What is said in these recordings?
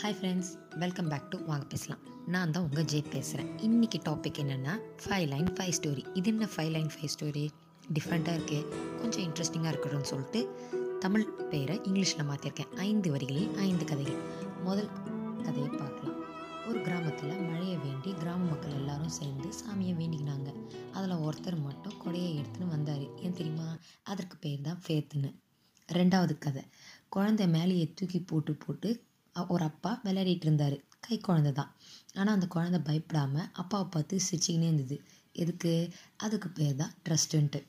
Hi friends welcome back to வாங்க பேசலாம். நான் தான் உங்கள் ஜே பேசுகிறேன் இன்றைக்கி டாபிக் என்னென்னா ஃபைவ் லைன் ஃபைவ் ஸ்டோரி இது என்ன ஃபைவ் லைன் ஃபைவ் ஸ்டோரி டிஃப்ரெண்ட்டாக இருக்குது கொஞ்சம் இன்ட்ரெஸ்டிங்காக இருக்கணும்னு சொல்லிட்டு தமிழ் பெயரை இங்கிலீஷில் மாற்றிருக்கேன் ஐந்து வரிகளில் ஐந்து கதைகள். முதல் கதையை பார்க்கலாம். ஒரு கிராமத்தில் மழையை வேண்டி கிராம மக்கள் எல்லாரும் சேர்ந்து சாமியை வேண்டிக்கினாங்க. அதில் ஒருத்தர் மட்டும் கொடையை எடுத்துன்னு வந்தார். ஏன் தெரியுமா? அதற்கு பேர் தான் ஃபேத்துன்னு ரெண்டாவது கதை. குழந்தை மேலேயே தூக்கி போட்டு போட்டு ஒரு அப்பா விளையாடிட்டு இருந்தார். கை குழந்தை தான். ஆனால் அந்த குழந்தை பயப்படாமல் அப்பாவை பார்த்து சிரிச்சிக்கினே இருந்தது. எதுக்கு? அதுக்கு பேர் தான் ட்ரஸ்ட்டுன்ட்டு.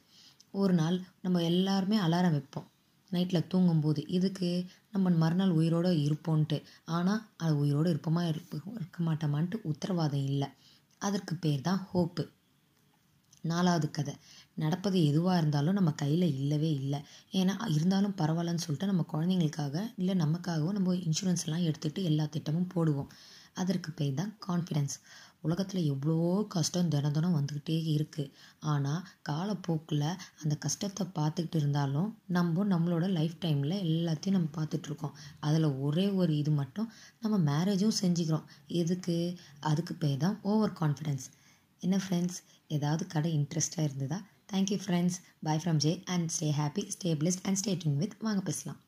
ஒரு நாள் நம்ம எல்லாருமே அலாரம் வைப்போம். நைட்டில் தூங்கும்போது இதுக்கு நம்ம மறுநாள் உயிரோடு இருப்போன்ட்டு. ஆனால் அது உயிரோடு இருப்போமா? இருப்ப இருக்க மாட்டோமான்ட்டு உத்தரவாதம் இல்லை. அதற்கு பேர் தான் ஹோப்பு. நாலாவது கதை. நடப்பது எதுவாக இருந்தாலும் நம்ம கையில் இல்லவே இல்லை. ஏன்னா இருந்தாலும் பரவாயில்லன்னு சொல்லிட்டு நம்ம குழந்தைங்களுக்காக இல்லை நமக்காகவும் நம்ம இன்சூரன்ஸ் எல்லாம் எடுத்துகிட்டு எல்லா திட்டமும் போடுவோம். அதற்கு பேர் தான் கான்ஃபிடென்ஸ் உலகத்தில் எவ்வளோ கஷ்டம் தினம் தினம் வந்துக்கிட்டே இருக்குது ஆனால் காலப்போக்கில் அந்த கஷ்டத்தை பார்த்துக்கிட்டு இருந்தாலும் நம்ம நம்மளோட லைஃப் டைமில் எல்லாத்தையும் நம்ம பார்த்துட்ருக்கோம். அதில் ஒரே ஒரு இது மட்டும் நம்ம மேரேஜும் செஞ்சுக்கிறோம். எதுக்கு? அதுக்கு பேர் தான் ஓவர் கான்ஃபிடென்ஸ் என்ன ஃப்ரெண்ட்ஸ் ஏதாவது கடை இன்ட்ரெஸ்ட்டாக இருந்ததா? Thank you friends bye from J and stay happy stay blessed and stay tuned with வாங்க பேசலாம்